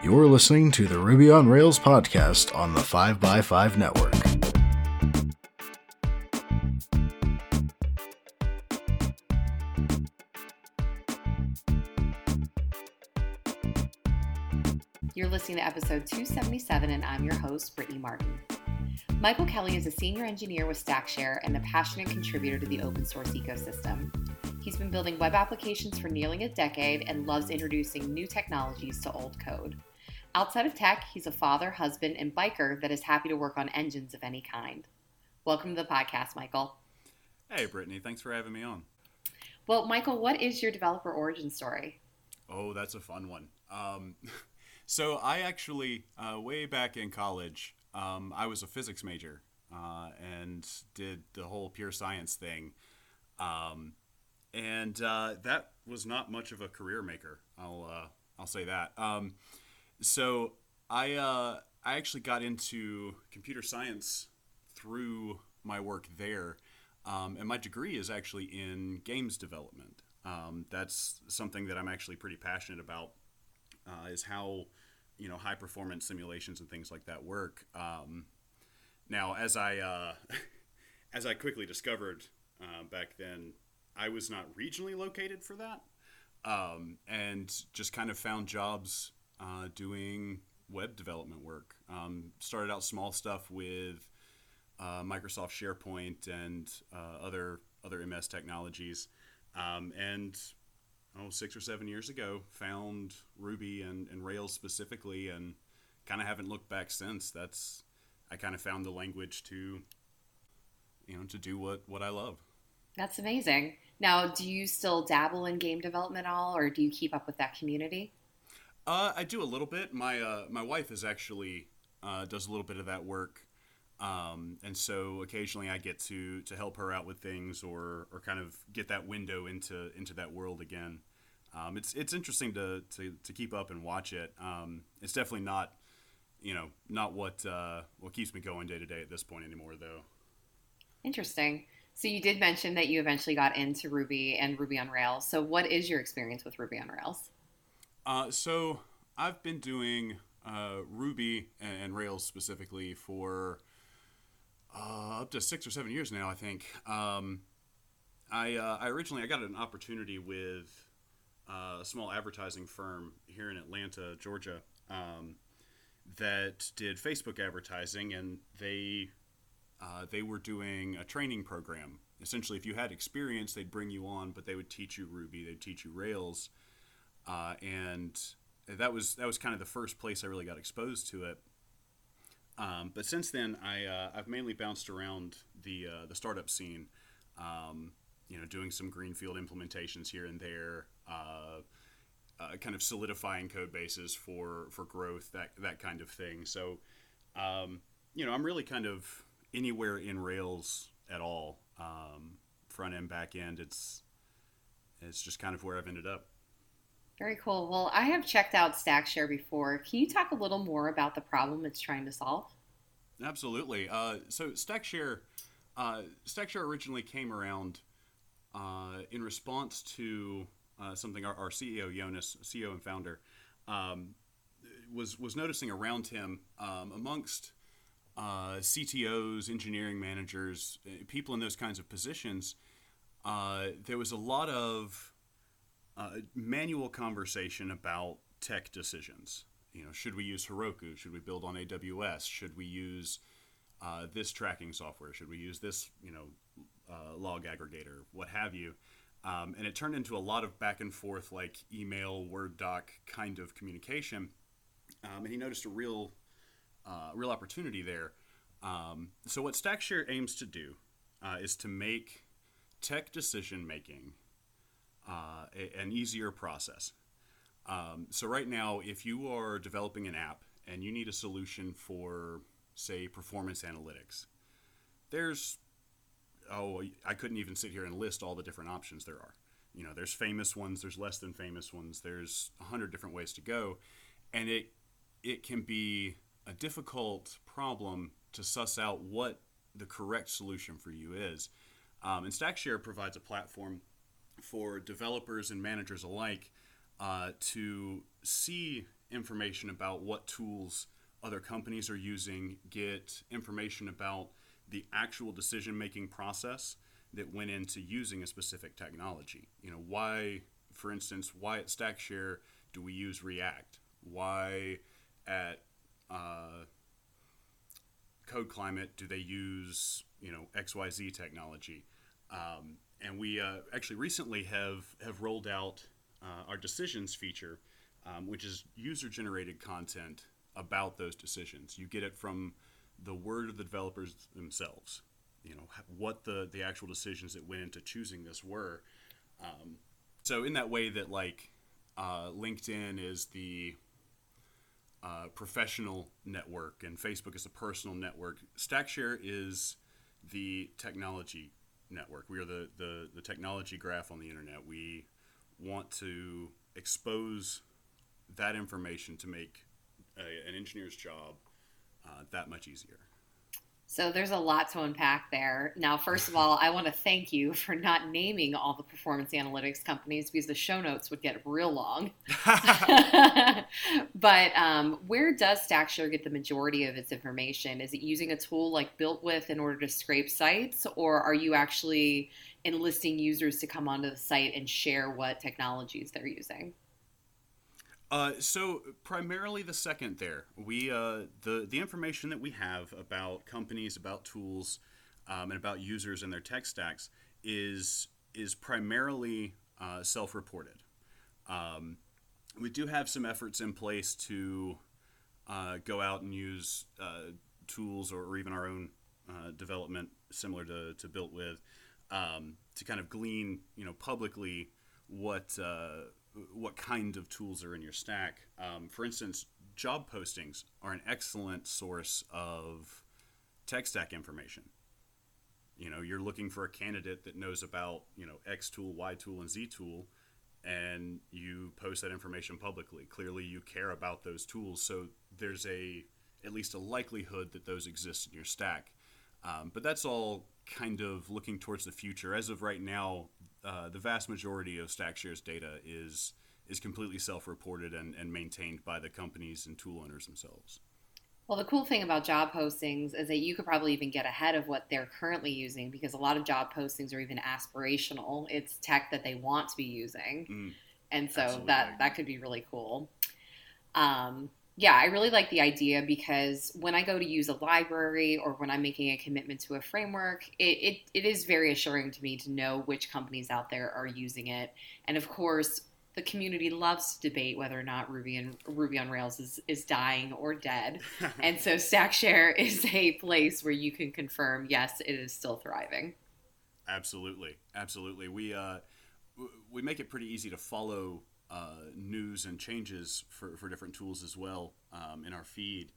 You're listening to the Ruby on Rails podcast on the 5x5 network. You're listening to episode 277, and I'm your host, Brittany Martin. Michael Kelly is a senior engineer with Stackshare and a passionate contributor to the open source ecosystem. He's been building web applications for nearly a decade and loves introducing new technologies to old code. Outside of tech, he's a father, husband, and biker that is happy to work on engines of any kind. Welcome to the podcast, Michael. Hey, Brittany. Thanks for having me on. Well, Michael, what is your developer origin story? Oh, that's a fun one. Um, so, I actually, uh, way back in college, um, I was a physics major uh, and did the whole pure science thing. Um, and uh, that was not much of a career maker. I'll uh, I'll say that. So I uh, I actually got into computer science through my work there, um, and my degree is actually in games development. Um, that's something that I'm actually pretty passionate about. Uh, is how you know high performance simulations and things like that work. Um, now, as I uh, as I quickly discovered uh, back then, I was not regionally located for that, um, and just kind of found jobs uh, doing web development work. Um, started out small stuff with uh, Microsoft SharePoint and uh, other other MS technologies, um, and oh, six or seven years ago, found Ruby and, and Rails specifically, and kind of haven't looked back since. That's I kind of found the language to you know to do what what I love. That's amazing. Now, do you still dabble in game development at all, or do you keep up with that community? Uh, I do a little bit. My uh, my wife is actually uh, does a little bit of that work, um, and so occasionally I get to to help her out with things or or kind of get that window into into that world again. Um, it's it's interesting to, to, to keep up and watch it. Um, it's definitely not you know not what uh, what keeps me going day to day at this point anymore though. Interesting. So you did mention that you eventually got into Ruby and Ruby on Rails. So what is your experience with Ruby on Rails? Uh, so I've been doing uh, Ruby and, Rails specifically for uh, up to six or seven years now, I think. Um, I, uh, I originally I got an opportunity with uh, a small advertising firm here in Atlanta, Georgia, um, that did Facebook advertising, and they they were doing a training program. Essentially, if you had experience, they'd bring you on, but they would teach you Ruby, they'd teach you Rails, uh, and that was that was kind of the first place I really got exposed to it. Um, but since then, I uh, I've mainly bounced around the uh, the startup scene, um, you know, doing some greenfield implementations here and there. Uh, uh, kind of solidifying code bases for for growth, that that kind of thing. So, um, you know, I'm really kind of anywhere in Rails at all, um, front end, back end. It's it's just kind of where I've ended up. Very cool. Well, I have checked out Stackshare before. Can you talk a little more about the problem it's trying to solve? Absolutely. Uh, so Stackshare, uh, Stackshare originally came around uh, in response to uh, something our, our, CEO Jonas, CEO and founder, um, was was noticing around him um, amongst uh, CTOs, engineering managers, uh, people in those kinds of positions, there was a lot of uh, manual conversation about tech decisions. You know, should we use Heroku? Should we build on AWS? Should we use uh, this tracking software? Should we use this, you know, uh, log aggregator? What have you? Um, and it turned into a lot of back and forth, like email, Word doc kind of communication. Um, and he noticed a real uh, real opportunity there. Um, so what Stackshare aims to do uh, is to make tech decision making uh, a, an easier process. Um, so right now, if you are developing an app and you need a solution for, say, performance analytics, there's oh, I couldn't even sit here and list all the different options there are. You know, there's famous ones, there's less than famous ones, there's a hundred different ways to go, and it it can be a difficult problem to suss out what the correct solution for you is. Um, and Stackshare provides a platform for developers and managers alike uh, to see information about what tools other companies are using, get information about the actual decision making process that went into using a specific technology. You know, why, for instance, why at StackShare do we use React? Why at uh, Code Climate do they use you know XYZ technology? Um, and we uh, actually recently have have rolled out uh, our decisions feature, um, which is user generated content about those decisions. You get it from the word of the developers themselves. You know what the the actual decisions that went into choosing this were. Um, so in that way that like uh, LinkedIn is the uh, professional network and Facebook is a personal network. StackShare is the technology network. We are the, the, the technology graph on the internet. We want to expose that information to make a, an engineer's job uh, that much easier. So there's a lot to unpack there. Now, first of all, I want to thank you for not naming all the performance analytics companies because the show notes would get real long. but um, where does StackShare get the majority of its information? Is it using a tool like BuiltWith in order to scrape sites, or are you actually enlisting users to come onto the site and share what technologies they're using? Uh, so primarily the second there, we uh, the the information that we have about companies, about tools, um, and about users and their tech stacks is is primarily uh, self-reported. Um, we do have some efforts in place to uh, go out and use uh, tools or, or, even our own uh, development similar to, to BuiltWith um, to kind of glean you know publicly what what kind of tools are in your stack. Um, for instance, job postings are an excellent source of tech stack information. You know, you're looking for a candidate that knows about, you know, X tool, Y tool, and Z tool, and you post that information publicly. Clearly, you care about those tools, so there's a at least a likelihood that those exist in your stack. Um, but that's all kind of looking towards the future. As of right now, uh, the vast majority of StackShare's data is is completely self-reported and, and maintained by the companies and tool owners themselves. Well, the cool thing about job postings is that you could probably even get ahead of what they're currently using because a lot of job postings are even aspirational. It's tech that they want to be using, mm, and so absolutely. that that could be really cool. Um, yeah, I really like the idea because when I go to use a library or when I'm making a commitment to a framework, it, it, it is very assuring to me to know which companies out there are using it. And of course, the community loves to debate whether or not Ruby and Ruby on Rails is, is dying or dead. and so StackShare is a place where you can confirm, yes, it is still thriving. Absolutely. Absolutely. We, uh, we make it pretty easy to follow uh, news and changes for, for different tools as well um, in our feed.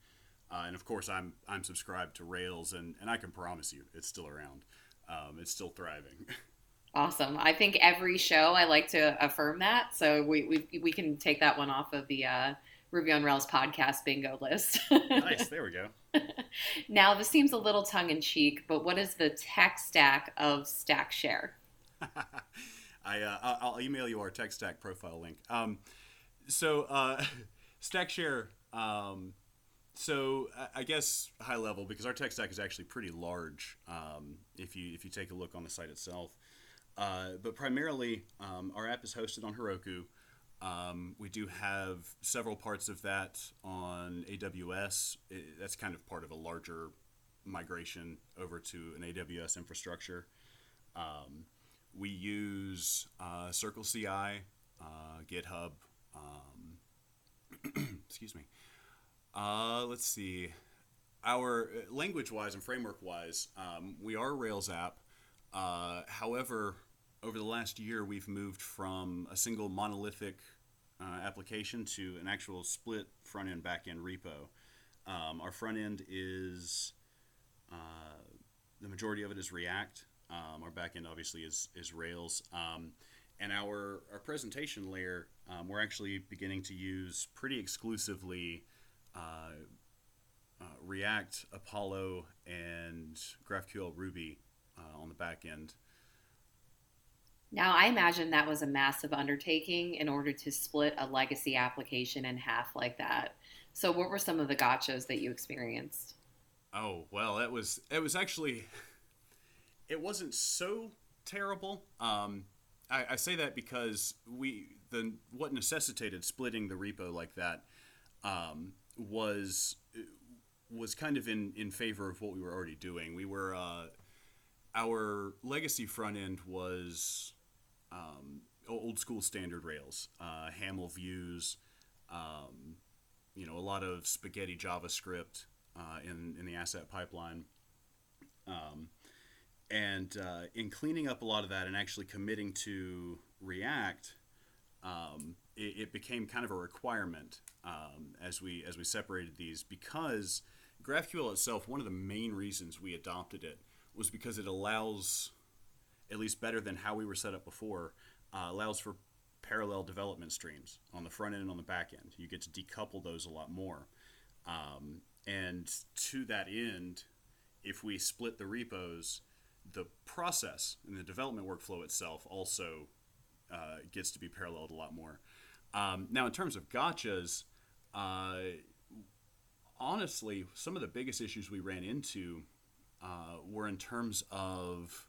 Uh, and of course, I'm I'm subscribed to Rails, and, and I can promise you, it's still around. Um, it's still thriving. Awesome. I think every show I like to affirm that, so we we, we can take that one off of the uh, Ruby on Rails podcast bingo list. nice. There we go. now, this seems a little tongue in cheek, but what is the tech stack of StackShare? I uh, I'll email you our tech stack profile link. Um, so uh, StackShare. Um, so I guess high level because our tech stack is actually pretty large. Um, if you if you take a look on the site itself, uh, but primarily um, our app is hosted on Heroku. Um, we do have several parts of that on AWS. It, that's kind of part of a larger migration over to an AWS infrastructure. Um, we use uh, CircleCI, uh, GitHub. Um, excuse me. Uh, let's see. Our uh, language-wise and framework-wise, um, we are a Rails app. Uh, however, over the last year, we've moved from a single monolithic uh, application to an actual split front end back end repo. Um, our front end is the majority of it is React. Um, our backend obviously is is Rails, um, and our our presentation layer um, we're actually beginning to use pretty exclusively uh, uh, React, Apollo, and GraphQL Ruby uh, on the backend. Now, I imagine that was a massive undertaking in order to split a legacy application in half like that. So, what were some of the gotchas that you experienced? Oh well, it was it was actually it wasn't so terrible. Um, I, I say that because we the what necessitated splitting the repo like that um, was was kind of in in favor of what we were already doing. We were uh, our legacy front end was um, old school standard Rails, uh, Haml views, um, you know, a lot of spaghetti JavaScript uh, in in the asset pipeline. Um, and uh, in cleaning up a lot of that and actually committing to React, um, it, it, became kind of a requirement um, as we as we separated these because GraphQL itself, one of the main reasons we adopted it was because it allows, at least better than how we were set up before, uh, allows for parallel development streams on the front end and on the back end. You get to decouple those a lot more. Um, and to that end, if we split the repos, the process and the development workflow itself also uh, gets to be paralleled a lot more. Um, now, in terms of gotchas, uh, honestly, some of the biggest issues we ran into uh, were in terms of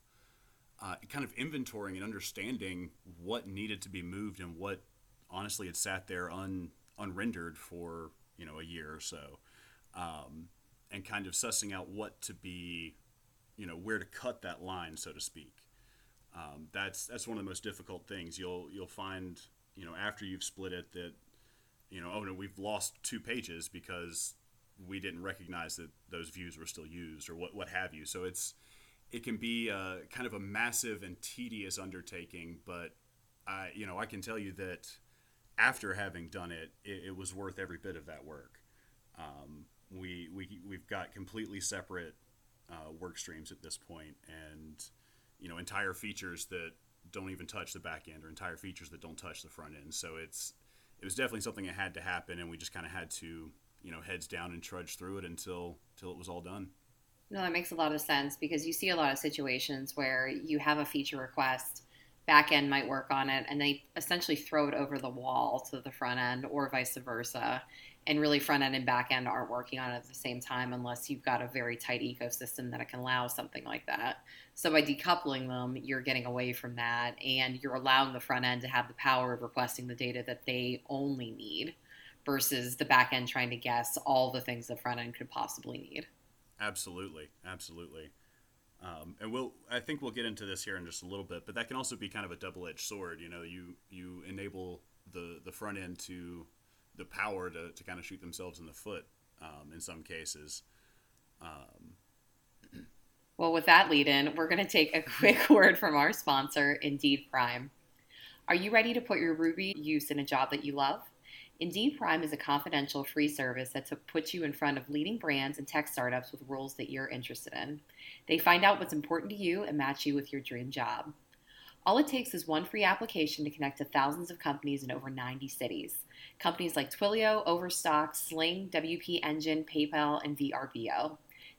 uh, kind of inventorying and understanding what needed to be moved and what honestly had sat there un, unrendered for you know a year or so, um, and kind of sussing out what to be you know where to cut that line, so to speak. Um, that's that's one of the most difficult things. You'll you'll find you know after you've split it that you know oh no we've lost two pages because we didn't recognize that those views were still used or what what have you. So it's it can be a, kind of a massive and tedious undertaking, but I you know I can tell you that after having done it, it, it was worth every bit of that work. Um, we we we've got completely separate uh, work streams at this point, and you know entire features that don't even touch the back end, or entire features that don't touch the front end. So it's it was definitely something that had to happen, and we just kind of had to you know heads down and trudge through it until until it was all done. No, that makes a lot of sense because you see a lot of situations where you have a feature request, back end might work on it, and they essentially throw it over the wall to the front end, or vice versa and really front end and back end aren't working on it at the same time unless you've got a very tight ecosystem that can allow something like that. So by decoupling them, you're getting away from that and you're allowing the front end to have the power of requesting the data that they only need versus the back end trying to guess all the things the front end could possibly need. Absolutely, absolutely. Um, and we'll, I think we'll get into this here in just a little bit, but that can also be kind of a double-edged sword. You know, you you enable the the front end to the power to, to kind of shoot themselves in the foot um, in some cases. Um, well, with that lead in, we're going to take a quick word from our sponsor, Indeed Prime. Are you ready to put your Ruby use in a job that you love? Indeed Prime is a confidential free service that puts you in front of leading brands and tech startups with roles that you're interested in. They find out what's important to you and match you with your dream job. All it takes is one free application to connect to thousands of companies in over 90 cities. Companies like Twilio, Overstock, Sling, WP Engine, PayPal, and VRBO.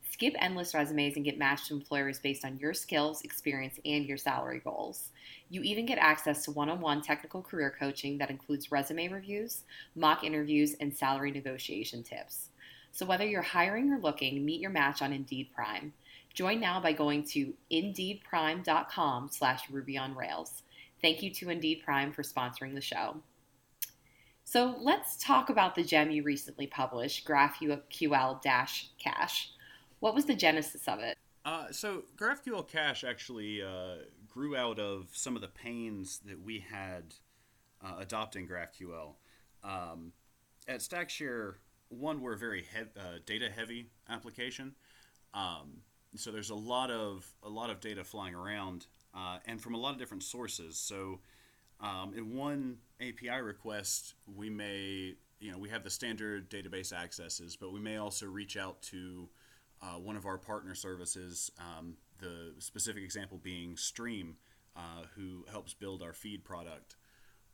Skip endless resumes and get matched to employers based on your skills, experience, and your salary goals. You even get access to one on one technical career coaching that includes resume reviews, mock interviews, and salary negotiation tips. So, whether you're hiring or looking, meet your match on Indeed Prime. Join now by going to indeedprime.com slash Ruby on Rails. Thank you to Indeed Prime for sponsoring the show. So let's talk about the gem you recently published, GraphQL-Cache. What was the genesis of it? Uh, so GraphQL Cache actually uh, grew out of some of the pains that we had uh, adopting GraphQL. Um, at StackShare, one, we're a very he- uh, data heavy application. Um, so there's a lot of a lot of data flying around, uh, and from a lot of different sources. So um, in one API request, we may you know we have the standard database accesses, but we may also reach out to uh, one of our partner services. Um, the specific example being Stream, uh, who helps build our feed product.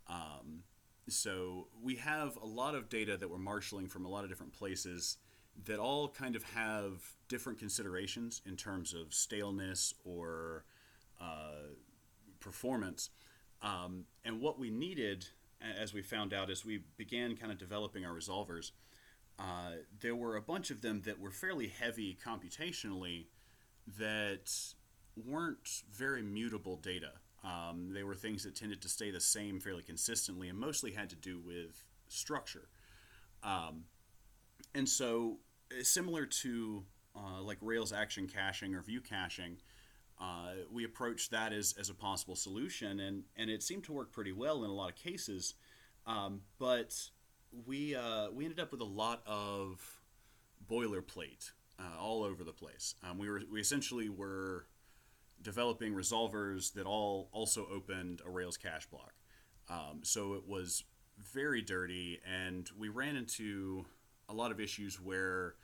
Um, so we have a lot of data that we're marshaling from a lot of different places that all kind of have different considerations in terms of staleness or uh, performance. Um, and what we needed, as we found out as we began kind of developing our resolvers, uh, there were a bunch of them that were fairly heavy computationally that weren't very mutable data. Um, they were things that tended to stay the same fairly consistently and mostly had to do with structure. Um, and so, similar to uh, like Rails action caching or view caching, uh, we approached that as, as a possible solution, and, and it seemed to work pretty well in a lot of cases. Um, but we, uh, we ended up with a lot of boilerplate uh, all over the place. Um, we, were, we essentially were developing resolvers that all also opened a Rails cache block. Um, so it was very dirty, and we ran into a lot of issues where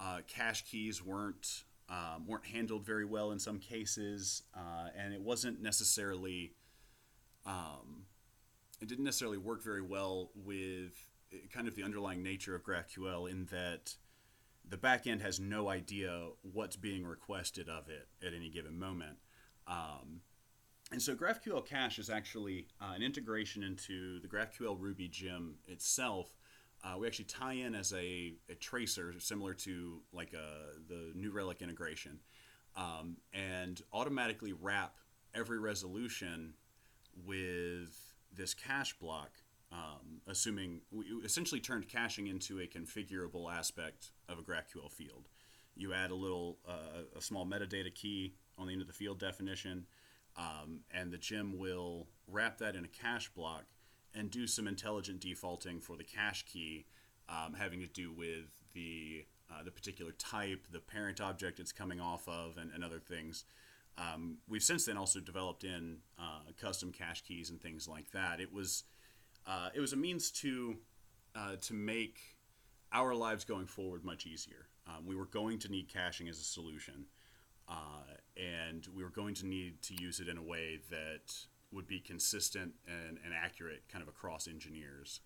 uh, cache keys weren't um, weren't handled very well in some cases, uh, and it wasn't necessarily um, it didn't necessarily work very well with uh, kind of the underlying nature of GraphQL in that the backend has no idea what's being requested of it at any given moment. Um, and so GraphQL Cache is actually uh, an integration into the GraphQL Ruby gem itself. Uh, we actually tie in as a, a tracer, similar to like a, uh, the New Relic integration, um, and automatically wrap every resolution with this cache block, um, assuming we essentially turned caching into a configurable aspect of a GraphQL field. You add a little, uh, a small metadata key on the end of the field definition um, and the gem will wrap that in a cache block and do some intelligent defaulting for the cache key, um, having to do with the uh, the particular type, the parent object it's coming off of, and, and other things. Um, we've since then also developed in uh, custom cache keys and things like that. It was uh, it was a means to uh, to make our lives going forward much easier. Um, we were going to need caching as a solution. Uh, and we were going to need to use it in a way that would be consistent and, and accurate kind of across engineers.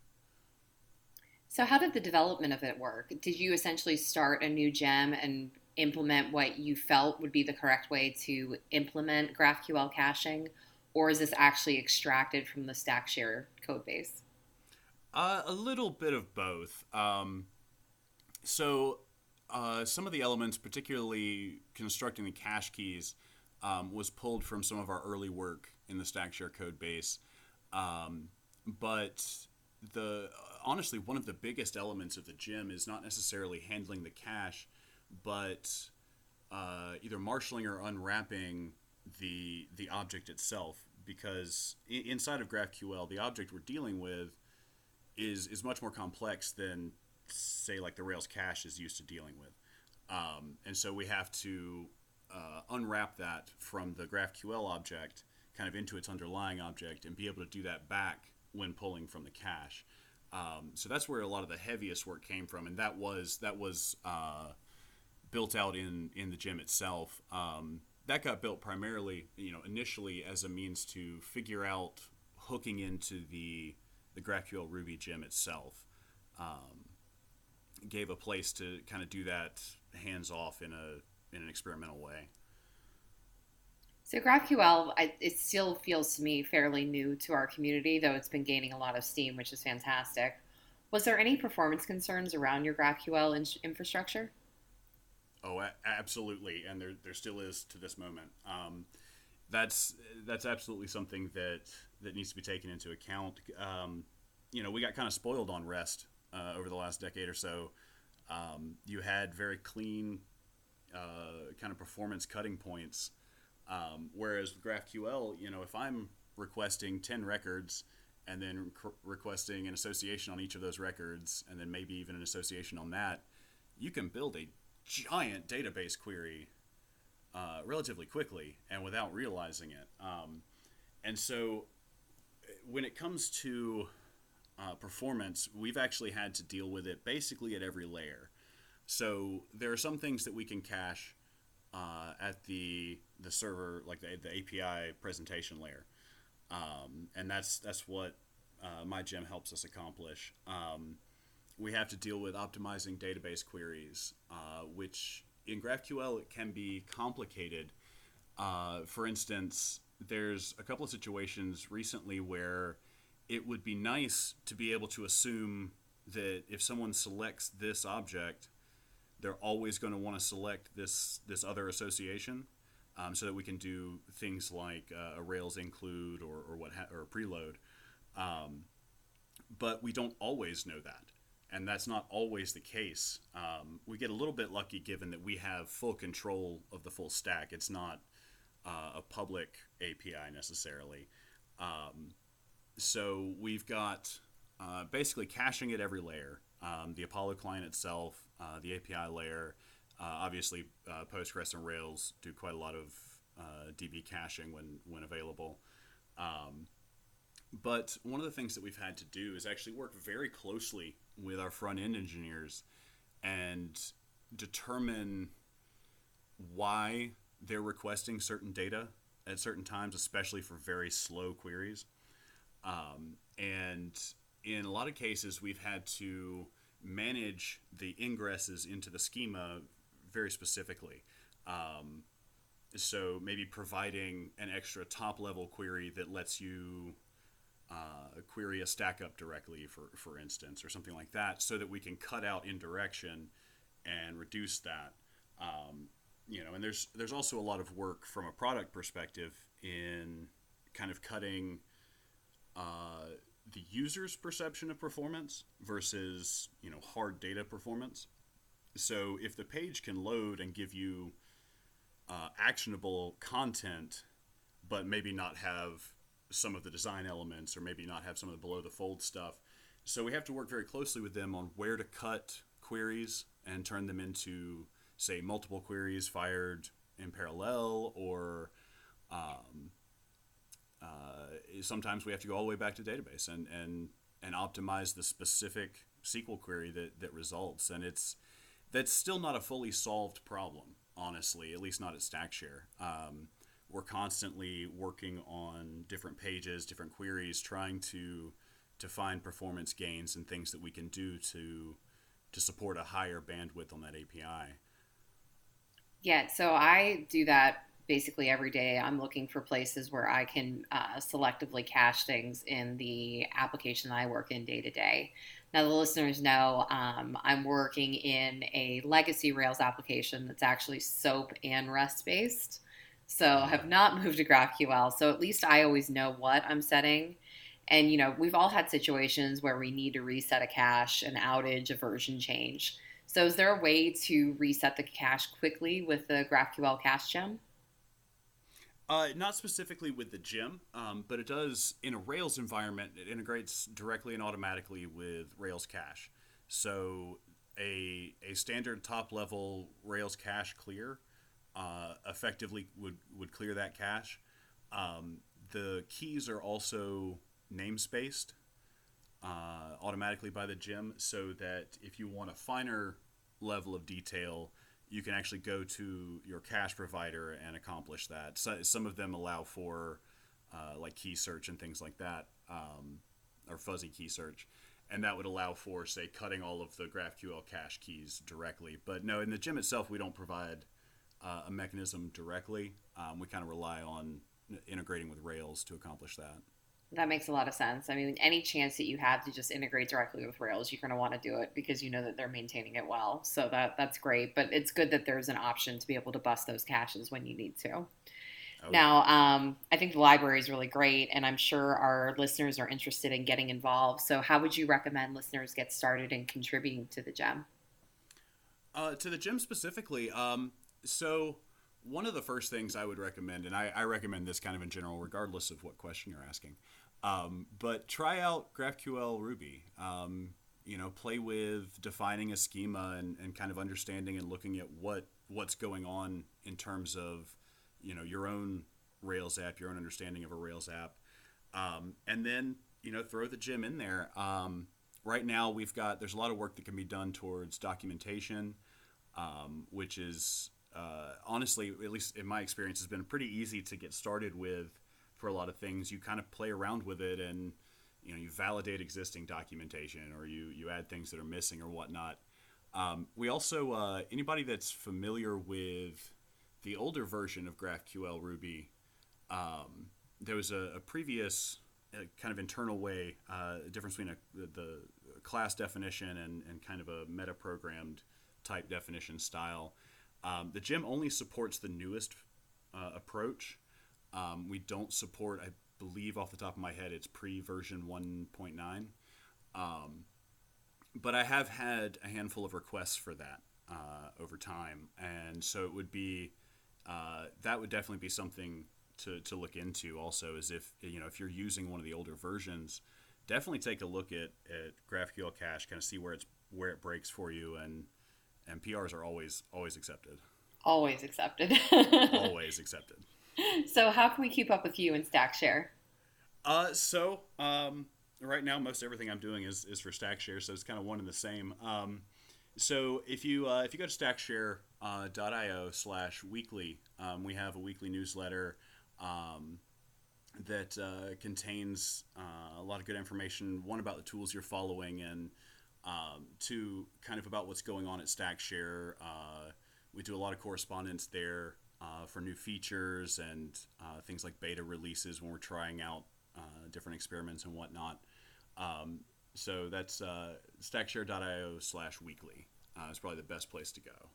So, how did the development of it work? Did you essentially start a new gem and implement what you felt would be the correct way to implement GraphQL caching, or is this actually extracted from the StackShare code base? Uh, a little bit of both. Um, so, uh, some of the elements, particularly constructing the cache keys, um, was pulled from some of our early work in the StackShare code base. Um, but the honestly, one of the biggest elements of the gem is not necessarily handling the cache, but uh, either marshaling or unwrapping the the object itself. Because inside of GraphQL, the object we're dealing with is is much more complex than say like the Rails cache is used to dealing with. Um, and so we have to uh, unwrap that from the GraphQL object kind of into its underlying object and be able to do that back when pulling from the cache. Um, so that's where a lot of the heaviest work came from, and that was that was uh, built out in in the gem itself. Um, that got built primarily, you know, initially as a means to figure out hooking into the the GraphQL Ruby gem itself. Um, gave a place to kind of do that hands off in a in an experimental way. So GraphQL, I, it still feels to me fairly new to our community, though it's been gaining a lot of steam, which is fantastic. Was there any performance concerns around your GraphQL in- infrastructure? Oh, absolutely, and there, there still is to this moment. Um, that's that's absolutely something that that needs to be taken into account. Um, you know, we got kind of spoiled on REST uh, over the last decade or so. Um, you had very clean uh, kind of performance cutting points. Um, whereas with GraphQL, you know, if I'm requesting 10 records and then requesting an association on each of those records, and then maybe even an association on that, you can build a giant database query uh, relatively quickly and without realizing it. Um, and so when it comes to uh, performance, we've actually had to deal with it basically at every layer. So there are some things that we can cache uh, at the the server, like the, the API presentation layer, um, and that's that's what uh, my gem helps us accomplish. Um, we have to deal with optimizing database queries, uh, which in GraphQL it can be complicated. Uh, for instance, there's a couple of situations recently where it would be nice to be able to assume that if someone selects this object, they're always going to want to select this this other association, um, so that we can do things like uh, a Rails include or, or what ha- or preload. Um, but we don't always know that, and that's not always the case. Um, we get a little bit lucky given that we have full control of the full stack. It's not uh, a public API necessarily. Um, so we've got uh, basically caching at every layer. Um, the Apollo client itself, uh, the API layer, uh, obviously uh, Postgres and Rails do quite a lot of uh, DB caching when when available. Um, but one of the things that we've had to do is actually work very closely with our front end engineers and determine why they're requesting certain data at certain times, especially for very slow queries. Um, and in a lot of cases, we've had to manage the ingresses into the schema very specifically. Um, so maybe providing an extra top level query that lets you uh, query a stack up directly, for, for instance, or something like that, so that we can cut out indirection and reduce that. Um, you know, and there's there's also a lot of work from a product perspective in kind of cutting uh, the user's perception of performance versus you know hard data performance. So if the page can load and give you uh, actionable content, but maybe not have some of the design elements or maybe not have some of the below the fold stuff. So we have to work very closely with them on where to cut queries and turn them into, say, multiple queries fired in parallel or um, uh, sometimes we have to go all the way back to database and, and, and optimize the specific SQL query that, that results. And it's that's still not a fully solved problem, honestly, at least not at StackShare. Um, we're constantly working on different pages, different queries, trying to to find performance gains and things that we can do to to support a higher bandwidth on that API. Yeah, so I do that basically every day. I'm looking for places where I can uh, selectively cache things in the application that I work in day to day. Now, the listeners know um, I'm working in a legacy Rails application that's actually SOAP and REST based. So I have not moved to GraphQL. So at least I always know what I'm setting. And you know, we've all had situations where we need to reset a cache, an outage, a version change. So is there a way to reset the cache quickly with the GraphQL cache gem? Uh, not specifically with the gem, um, but it does in a Rails environment. It integrates directly and automatically with Rails cache. So a a standard top level Rails cache clear uh, effectively would would clear that cache. Um, the keys are also namespaced uh, automatically by the gem, so that if you want a finer level of detail you can actually go to your cache provider and accomplish that. So, some of them allow for uh, like key search and things like that, um, or fuzzy key search, and that would allow for say cutting all of the GraphQL cache keys directly. But no, in the gem itself, we don't provide uh, a mechanism directly. Um, we kind of rely on integrating with Rails to accomplish that. That makes a lot of sense. I mean, any chance that you have to just integrate directly with Rails, you're going to want to do it because you know that they're maintaining it well. So that that's great. But it's good that there's an option to be able to bust those caches when you need to. Oh, now, um, I think the library is really great, and I'm sure our listeners are interested in getting involved. So, how would you recommend listeners get started in contributing to the gem? Uh, to the gem specifically, um, so one of the first things I would recommend, and I, I, recommend this kind of in general, regardless of what question you're asking, um, but try out GraphQL Ruby. Um, you know, play with defining a schema and, and kind of understanding and looking at what what's going on in terms of you know your own Rails app, your own understanding of a Rails app, um, and then you know throw the gem in there. Um, right now, we've got there's a lot of work that can be done towards documentation, um, which is uh, honestly, at least in my experience, has been pretty easy to get started with for a lot of things. You kind of play around with it and you know you validate existing documentation or you you add things that are missing or whatnot. Um, we also uh, anybody that's familiar with the older version of GraphQL Ruby, um, there was a, a previous uh, kind of internal way, uh, difference between a, the, the, class definition and, and kind of a meta programmed type definition style. Um, the gem only supports the newest uh, approach. Um, we don't support, I believe off the top of my head, it's pre version 1.9. Um, but I have had a handful of requests for that uh, over time, and so it would be uh, that would definitely be something to, to look into. Also, is if you know if you're using one of the older versions, definitely take a look at, at GraphQL Cache, kind of see where it's where it breaks for you, and and PRs are always always accepted. Always accepted. always accepted. So, how can we keep up with you in StackShare? Uh, so um, right now, most everything I'm doing is, is for StackShare, so it's kind of one and the same. Um, so if you uh, if you go to stackshare.io uh, slash weekly, um, we have a weekly newsletter um, that uh, contains uh, a lot of good information. One about the tools you're following, and um, two kind of about what's going on at StackShare. Uh, we do a lot of correspondence there uh, for new features and things like beta releases when we're trying out different experiments and whatnot. Um, so that's uh, stackshare.io slash weekly. Uh, is probably the best place to go.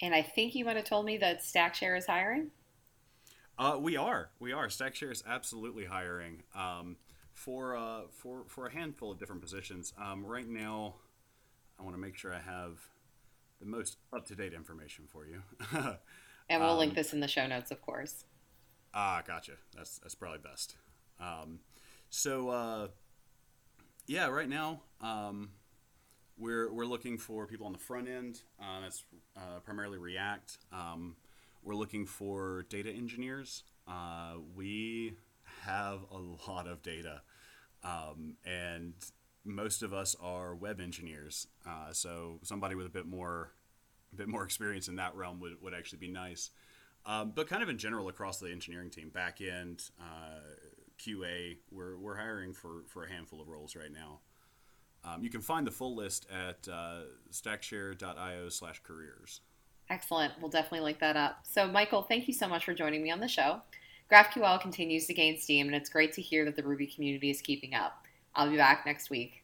And I think you might have told me that Stackshare is hiring. Uh, we are. We are. Stackshare is absolutely hiring um, for uh, for for a handful of different positions. Um, right now, I want to make sure I have the most up to date information for you. and we'll um, link this in the show notes, of course. Ah, gotcha. That's that's probably best. Um, so uh, yeah, right now um, we're we're looking for people on the front end. Uh, that's uh, primarily React. Um, we're looking for data engineers. Uh, we have a lot of data, um, and most of us are web engineers. Uh, so somebody with a bit more a bit more experience in that realm would, would actually be nice. Um, but kind of in general across the engineering team, back end, uh, QA. We're, we're hiring for, for a handful of roles right now. Um, you can find the full list at uh, stackshare.io slash careers. Excellent. We'll definitely link that up. So, Michael, thank you so much for joining me on the show. GraphQL continues to gain steam, and it's great to hear that the Ruby community is keeping up. I'll be back next week.